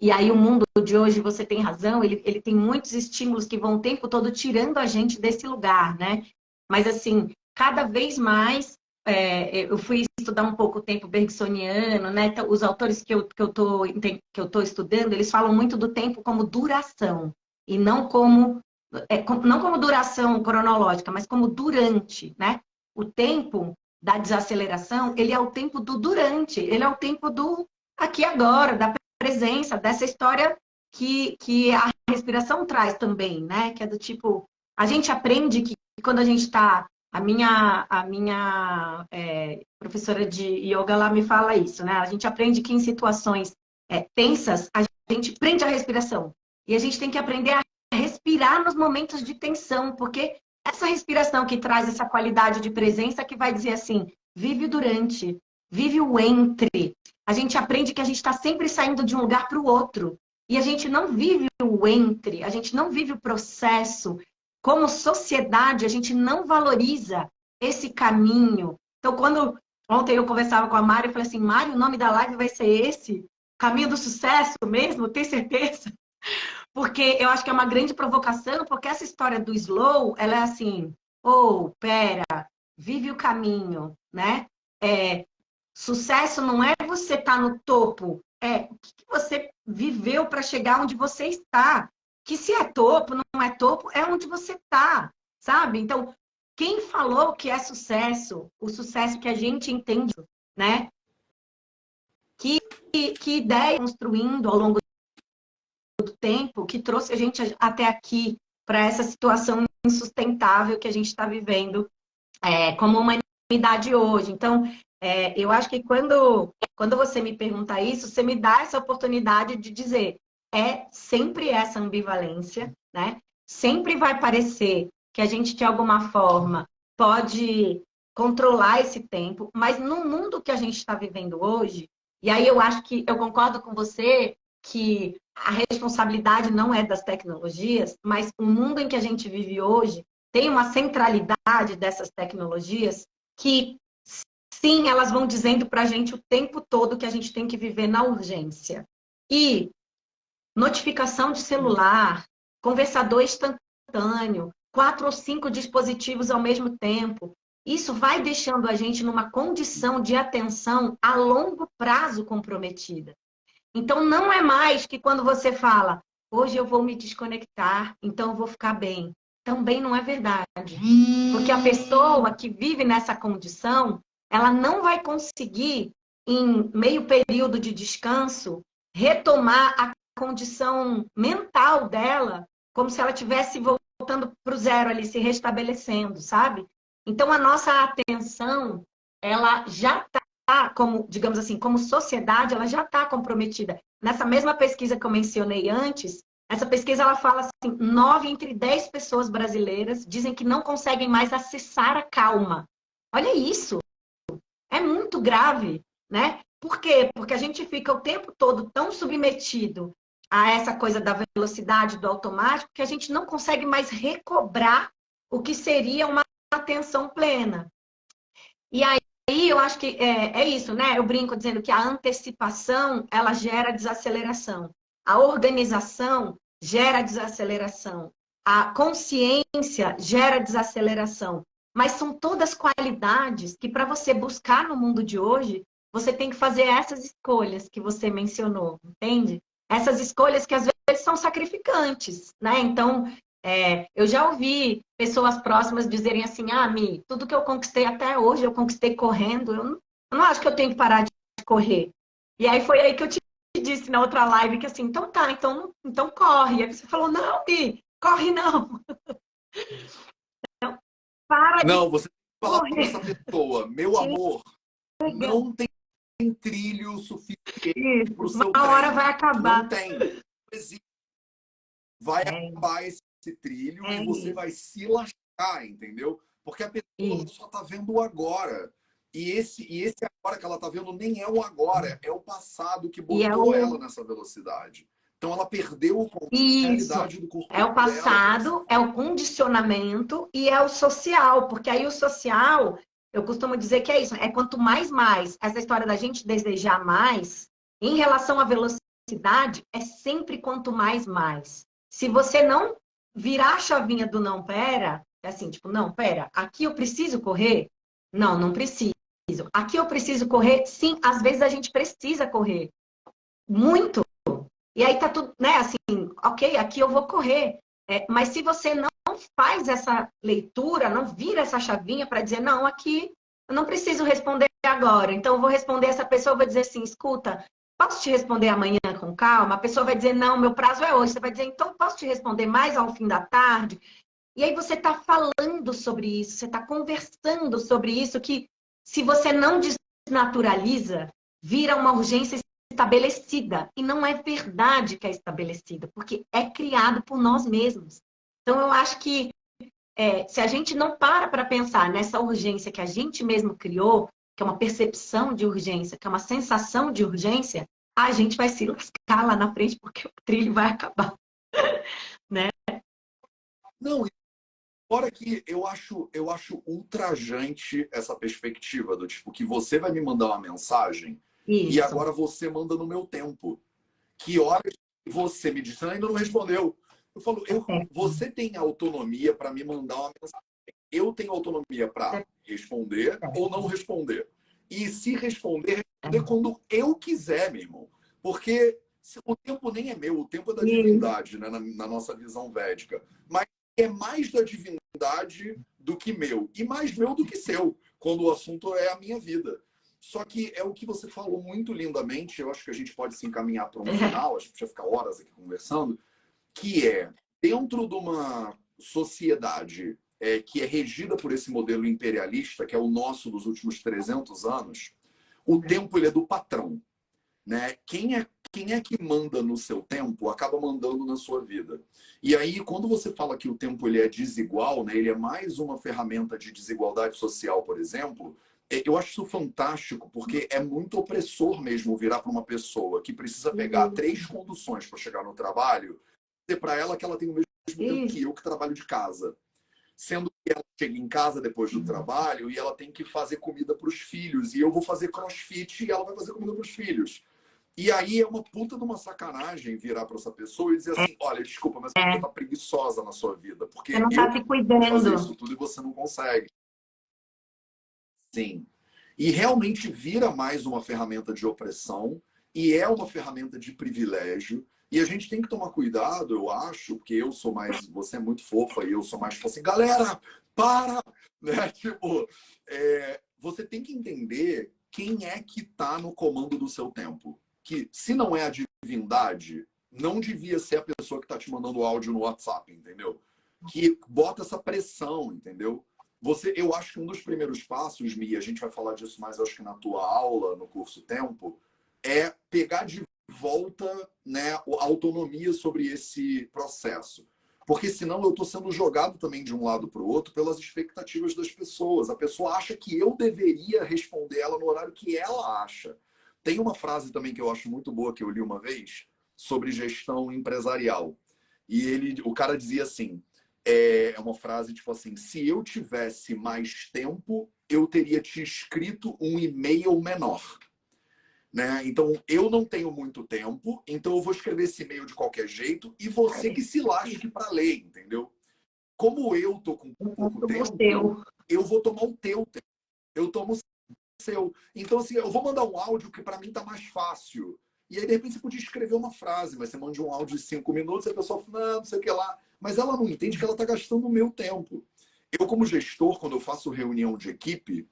e aí o mundo de hoje, você tem razão, ele, ele tem muitos estímulos que vão o tempo todo tirando a gente desse lugar, né? Mas assim, cada vez mais é, eu fui estudar um pouco o tempo bergsoniano, né? Então, os autores que eu, que, eu tô, que eu tô estudando, eles falam muito do tempo como duração e não como é, não como duração cronológica, mas como durante, né? O tempo da desaceleração, ele é o tempo do durante, ele é o tempo do aqui agora, da presença, dessa história que, que a respiração traz também, né? Que é do tipo, a gente aprende que quando a gente está a minha, a minha é, professora de yoga lá me fala isso, né? A gente aprende que em situações é, tensas, a gente prende a respiração. E a gente tem que aprender a respirar nos momentos de tensão, porque essa respiração que traz essa qualidade de presença que vai dizer assim, vive durante, vive o entre. A gente aprende que a gente está sempre saindo de um lugar para o outro. E a gente não vive o entre, a gente não vive o processo, como sociedade, a gente não valoriza esse caminho. Então, quando ontem eu conversava com a Mari, eu falei assim, Mari, o nome da live vai ser esse? Caminho do sucesso mesmo? Tem certeza? <laughs> Porque eu acho que é uma grande provocação, porque essa história do slow, ela é assim, oh, pera, vive o caminho, né? É, sucesso não é você estar tá no topo, é o que você viveu para chegar onde você está que se é topo, não é topo, é onde você está, sabe? Então, quem falou que é sucesso, o sucesso que a gente entende, né? Que, que ideia construindo ao longo do tempo que trouxe a gente até aqui para essa situação insustentável que a gente está vivendo é, como humanidade hoje. Então, é, eu acho que quando, quando você me pergunta isso, você me dá essa oportunidade de dizer é sempre essa ambivalência, né? Sempre vai parecer que a gente, de alguma forma, pode controlar esse tempo, mas no mundo que a gente está vivendo hoje, e aí eu acho que eu concordo com você que a responsabilidade não é das tecnologias, mas o mundo em que a gente vive hoje tem uma centralidade dessas tecnologias que, sim, elas vão dizendo para a gente o tempo todo que a gente tem que viver na urgência. E notificação de celular, conversador instantâneo, quatro ou cinco dispositivos ao mesmo tempo. Isso vai deixando a gente numa condição de atenção a longo prazo comprometida. Então, não é mais que quando você fala, hoje eu vou me desconectar, então eu vou ficar bem. Também não é verdade. Porque a pessoa que vive nessa condição, ela não vai conseguir, em meio período de descanso, retomar a condição mental dela, como se ela estivesse voltando para o zero ali, se restabelecendo, sabe? Então, a nossa atenção, ela já está, como, digamos assim, como sociedade, ela já está comprometida. Nessa mesma pesquisa que eu mencionei antes, essa pesquisa ela fala assim, nove entre dez pessoas brasileiras dizem que não conseguem mais acessar a calma. Olha isso! É muito grave, né? Por quê? Porque a gente fica o tempo todo tão submetido a essa coisa da velocidade do automático que a gente não consegue mais recobrar o que seria uma atenção plena. E aí eu acho que é, é isso, né? Eu brinco dizendo que a antecipação ela gera desaceleração, a organização gera desaceleração, a consciência gera desaceleração. Mas são todas qualidades que, para você buscar no mundo de hoje, você tem que fazer essas escolhas que você mencionou, entende? essas escolhas que às vezes são sacrificantes, né? Então, é, eu já ouvi pessoas próximas dizerem assim, ah, Mi, tudo que eu conquistei até hoje, eu conquistei correndo, eu não, eu não acho que eu tenho que parar de correr. E aí foi aí que eu te disse na outra live que assim, então tá, então, então corre. Aí você falou, não, Mi, corre não. <laughs> Para não, você fala para essa pessoa, meu amor, não tem trilho suficiente para o seu Uma hora vai acabar. Não tem. Vai é. acabar esse trilho é. e você vai se lascar, entendeu? Porque a pessoa só está vendo o agora. E esse, e esse agora que ela está vendo nem é o agora, é o passado que é botou é o... ela nessa velocidade. Então ela perdeu a realidade do corpo. É o passado, dela. é o condicionamento e é o social, porque aí o social eu costumo dizer que é isso, é quanto mais mais, essa história da gente desejar mais, em relação à velocidade, é sempre quanto mais mais. Se você não virar a chavinha do não pera, é assim, tipo, não, pera, aqui eu preciso correr? Não, não preciso. Aqui eu preciso correr? Sim, às vezes a gente precisa correr. Muito. E aí tá tudo, né, assim, ok, aqui eu vou correr. É, mas se você não faz essa leitura, não vira essa chavinha para dizer, não, aqui eu não preciso responder agora. Então, eu vou responder essa pessoa, vou dizer assim, escuta, posso te responder amanhã com calma? A pessoa vai dizer, não, meu prazo é hoje. Você vai dizer, então, posso te responder mais ao fim da tarde? E aí você está falando sobre isso, você está conversando sobre isso, que se você não desnaturaliza, vira uma urgência estabelecida. E não é verdade que é estabelecida, porque é criado por nós mesmos. Então, eu acho que é, se a gente não para para pensar nessa urgência que a gente mesmo criou, que é uma percepção de urgência, que é uma sensação de urgência, a gente vai se lascar lá na frente porque o trilho vai acabar. <laughs> né? Não, Fora que eu acho, eu acho ultrajante essa perspectiva do tipo que você vai me mandar uma mensagem Isso. e agora você manda no meu tempo. Que horas você me disse, ainda não respondeu. Eu falo, eu, você tem autonomia para me mandar uma mensagem. Eu tenho autonomia para responder ou não responder. E se responder, responder quando eu quiser, meu irmão. Porque o tempo nem é meu, o tempo é da divindade, né, na, na nossa visão védica. Mas é mais da divindade do que meu. E mais meu do que seu, quando o assunto é a minha vida. Só que é o que você falou muito lindamente, eu acho que a gente pode se encaminhar para um final, acho que precisa ficar horas aqui conversando, que é, dentro de uma sociedade é, que é regida por esse modelo imperialista, que é o nosso dos últimos 300 anos, o uhum. tempo ele é do patrão. Né? Quem é quem é que manda no seu tempo acaba mandando na sua vida. E aí, quando você fala que o tempo ele é desigual, né, ele é mais uma ferramenta de desigualdade social, por exemplo, eu acho isso fantástico, porque é muito opressor mesmo virar para uma pessoa que precisa pegar uhum. três conduções para chegar no trabalho, dizer para ela que ela tem o mesmo tempo que eu que trabalho de casa. Sendo que ela chega em casa depois do uhum. trabalho e ela tem que fazer comida para os filhos, e eu vou fazer crossfit e ela vai fazer comida para os filhos. E aí é uma puta de uma sacanagem virar para essa pessoa e dizer assim: olha, desculpa, mas é. você tá preguiçosa na sua vida. Porque você não tá se cuidando. isso tudo e você não consegue. Sim. E realmente vira mais uma ferramenta de opressão e é uma ferramenta de privilégio. E a gente tem que tomar cuidado, eu acho, porque eu sou mais. Você é muito fofa e eu sou mais. Tipo assim, galera, para! <laughs> Né? Tipo, é, você tem que entender quem é que está no comando do seu tempo que, se não é a divindade, não devia ser a pessoa que está te mandando áudio no WhatsApp, entendeu? Que bota essa pressão, entendeu? Você, eu acho que um dos primeiros passos, Mia, a gente vai falar disso mais, acho que na tua aula, no curso Tempo, é pegar de volta né, a autonomia sobre esse processo. Porque senão eu estou sendo jogado também de um lado para o outro pelas expectativas das pessoas. A pessoa acha que eu deveria responder ela no horário que ela acha. Tem uma frase também que eu acho muito boa que eu li uma vez sobre gestão empresarial. E ele, o cara dizia assim: é, é uma frase tipo assim: se eu tivesse mais tempo, eu teria te escrito um e-mail menor. Né? Então, eu não tenho muito tempo, então eu vou escrever esse e-mail de qualquer jeito e você que se lasque para ler, entendeu? Como eu tô com pouco tempo, eu vou tomar o teu tempo. Eu tomo seu. Então, assim, eu vou mandar um áudio que para mim tá mais fácil. E aí, de repente, você podia escrever uma frase, mas você manda um áudio de cinco minutos e a pessoa fala, não, não sei o que lá. Mas ela não entende que ela está gastando o meu tempo. Eu, como gestor, quando eu faço reunião de equipe,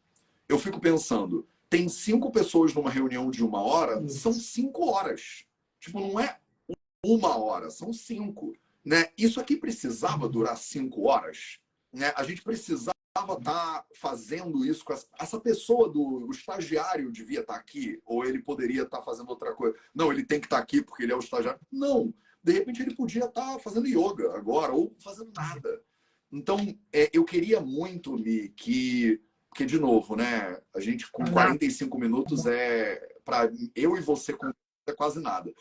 eu fico pensando, tem cinco pessoas numa reunião de uma hora, são cinco horas. Tipo, não é uma hora, são cinco. Né? Isso aqui precisava durar cinco horas. Né? A gente precisava estar tá fazendo isso com essa, essa pessoa do estagiário devia estar tá aqui ou ele poderia estar tá fazendo outra coisa. Não, ele tem que estar tá aqui porque ele é o estagiário. Não, de repente ele podia estar tá fazendo yoga agora ou fazendo nada. Então, é, eu queria muito, Mi, que porque de novo, né? A gente com 45 minutos é para eu e você com é quase nada.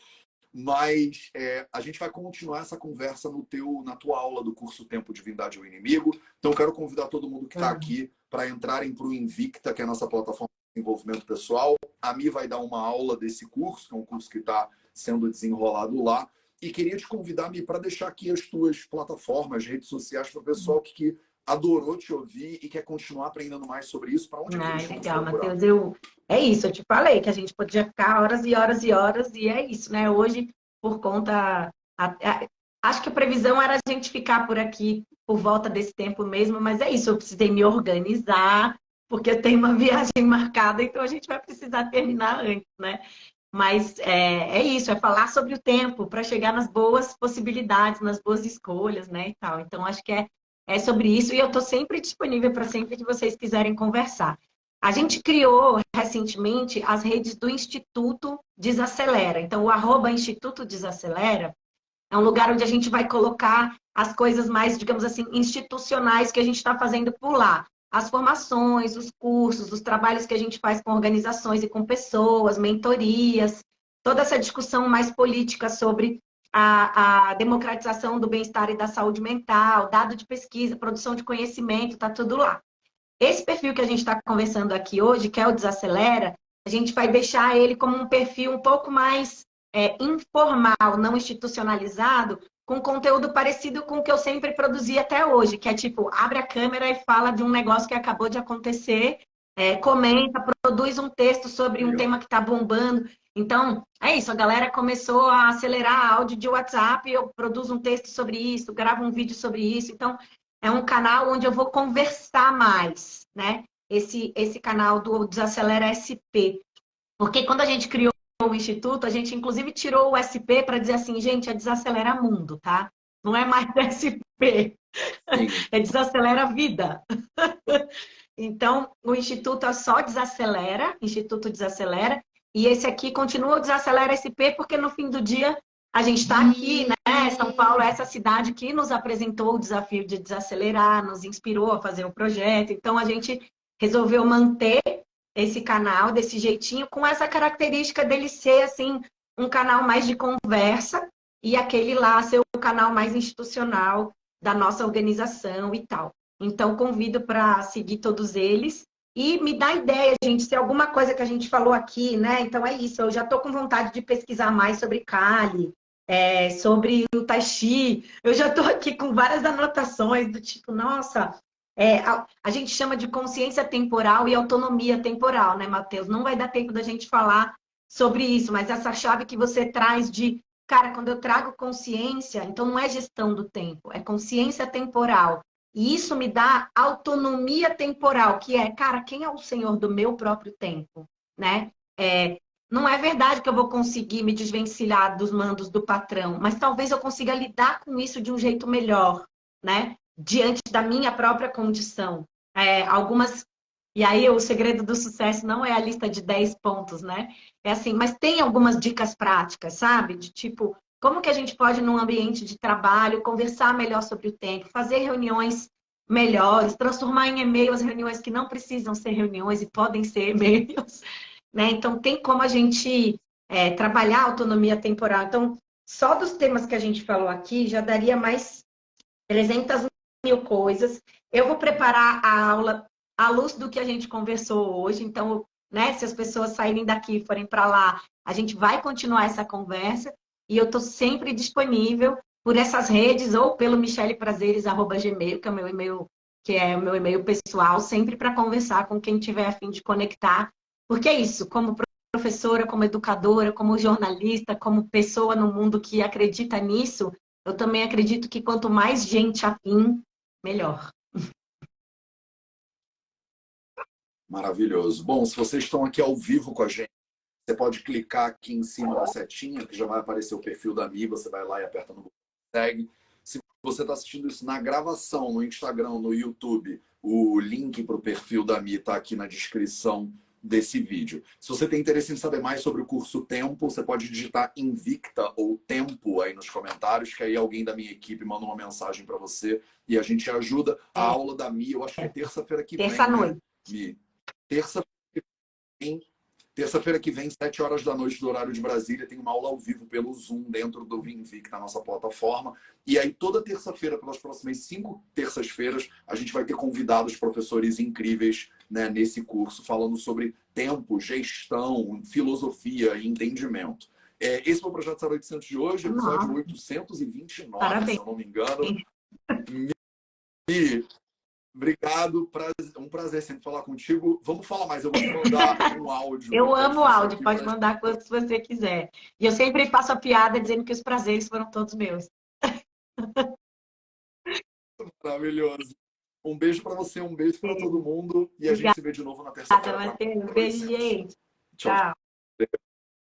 Mas é, a gente vai continuar essa conversa no teu, na tua aula do curso Tempo, Divindade e o Inimigo. Então, quero convidar todo mundo que está aqui para entrarem para o Invicta, que é a nossa plataforma de desenvolvimento pessoal. A Mi vai dar uma aula desse curso, que é um curso que está sendo desenrolado lá. E queria te convidar, para deixar aqui as tuas plataformas, redes sociais, para o pessoal que, que adorou te ouvir e quer continuar aprendendo mais sobre isso. Para onde ah, legal, Matheus. Eu... É isso, eu te falei que a gente podia ficar horas e horas e horas, e é isso, né? Hoje, por conta. Acho que a previsão era a gente ficar por aqui por volta desse tempo mesmo, mas é isso, eu precisei me organizar, porque eu tenho uma <laughs> viagem marcada, então a gente vai precisar terminar antes, né? Mas é, é isso, é falar sobre o tempo para chegar nas boas possibilidades, nas boas escolhas, né? E tal. Então, acho que é, é sobre isso e eu estou sempre disponível para sempre que vocês quiserem conversar. A gente criou recentemente as redes do Instituto Desacelera. Então, o arroba Instituto Desacelera é um lugar onde a gente vai colocar as coisas mais, digamos assim, institucionais que a gente está fazendo por lá. As formações, os cursos, os trabalhos que a gente faz com organizações e com pessoas, mentorias, toda essa discussão mais política sobre a, a democratização do bem-estar e da saúde mental, dado de pesquisa, produção de conhecimento, está tudo lá. Esse perfil que a gente está conversando aqui hoje, que é o Desacelera, a gente vai deixar ele como um perfil um pouco mais é, informal, não institucionalizado, com conteúdo parecido com o que eu sempre produzi até hoje, que é tipo, abre a câmera e fala de um negócio que acabou de acontecer, é, comenta, produz um texto sobre um tema que está bombando. Então, é isso, a galera começou a acelerar áudio de WhatsApp, eu produzo um texto sobre isso, gravo um vídeo sobre isso. Então, é um canal onde eu vou conversar mais, né? Esse, esse canal do Desacelera SP. Porque quando a gente criou o Instituto, a gente inclusive tirou o SP para dizer assim, gente, é desacelera mundo, tá? Não é mais <laughs> SP, é desacelera a vida. <laughs> então, o Instituto é só desacelera, Instituto Desacelera, e esse aqui continua o Desacelera SP, porque no fim do dia a gente está aqui, né? São Paulo é essa cidade que nos apresentou o desafio de desacelerar, nos inspirou a fazer o projeto. Então, a gente resolveu manter esse canal desse jeitinho, com essa característica dele ser assim um canal mais de conversa e aquele lá ser o canal mais institucional da nossa organização e tal. Então convido para seguir todos eles e me dá ideia, gente, se alguma coisa que a gente falou aqui, né? Então é isso, eu já estou com vontade de pesquisar mais sobre Kali, é, sobre o Tai Chi. Eu já estou aqui com várias anotações do tipo, nossa, é, a, a, gente chama de consciência temporal e autonomia temporal, né, Matheus? Não vai dar tempo da gente falar sobre isso, mas essa chave que você traz de, cara, quando eu trago consciência, então não é gestão do tempo, é consciência temporal. E isso me dá autonomia temporal, que é, cara, quem é o senhor do meu próprio tempo, né? É, não é verdade que eu vou conseguir me desvencilhar dos mandos do patrão, mas talvez eu consiga lidar com isso de um jeito melhor, né? Diante da minha própria condição. É, algumas. E aí, o segredo do sucesso não é a lista de 10 pontos, né? É assim, mas tem algumas dicas práticas, sabe? De tipo, como que a gente pode, num ambiente de trabalho, conversar melhor sobre o tempo, fazer reuniões melhores, transformar em e-mail as reuniões que não precisam ser reuniões e podem ser <laughs> e-mails, né? Então, tem como a gente é, trabalhar a autonomia temporal. Então, só dos temas que a gente falou aqui, já daria mais 300 mil coisas. Eu vou preparar a aula à luz do que a gente conversou hoje. Então, né, se as pessoas saírem daqui e forem para lá, a gente vai continuar essa conversa. E eu estou sempre disponível por essas redes ou pelo micheleprazeres.gmail, que é o meu e-mail, que é o meu e-mail pessoal, sempre para conversar com quem tiver a fim de conectar. Porque é isso, como professora, como educadora, como jornalista, como pessoa no mundo que acredita nisso, eu também acredito que quanto mais gente afim, melhor. Maravilhoso. Bom, se vocês estão aqui ao vivo com a gente, você pode clicar aqui em cima da setinha, que já vai aparecer o perfil da Mi, você vai lá e aperta no segue. Se você está assistindo isso na gravação, no Instagram, no YouTube, o link para o perfil da Mi está aqui na descrição desse vídeo. Se você tem interesse em saber mais sobre o curso Tempo, você pode digitar Invicta ou Tempo aí nos comentários, que aí alguém da minha equipe manda uma mensagem para você e a gente ajuda. A é. aula da Mi, eu acho que é terça-feira que terça vem. Terça-noite. Né? Terça-feira que vem Terça-feira que vem, 7 horas da noite do horário de Brasília, tem uma aula ao vivo pelo Zoom dentro do Vinvic, na nossa plataforma. E aí, toda terça-feira, pelas próximas cinco terças-feiras, a gente vai ter convidados, professores incríveis né, nesse curso, falando sobre tempo, gestão, filosofia e entendimento. É, esse foi o Projeto 0800 de hoje, episódio Nossa. 829, Parabéns. se eu não me engano. E Obrigado, um prazer sempre falar contigo. Vamos falar mais, eu vou te mandar <laughs> um áudio. Eu amo áudio, pode mandar quanto você quiser. E eu sempre faço a piada dizendo que os prazeres foram todos meus. <laughs> Maravilhoso. Um beijo para você, um beijo para todo mundo. E a gente se vê de novo na terça-feira. Beijo, gente. Tchau. Tchau.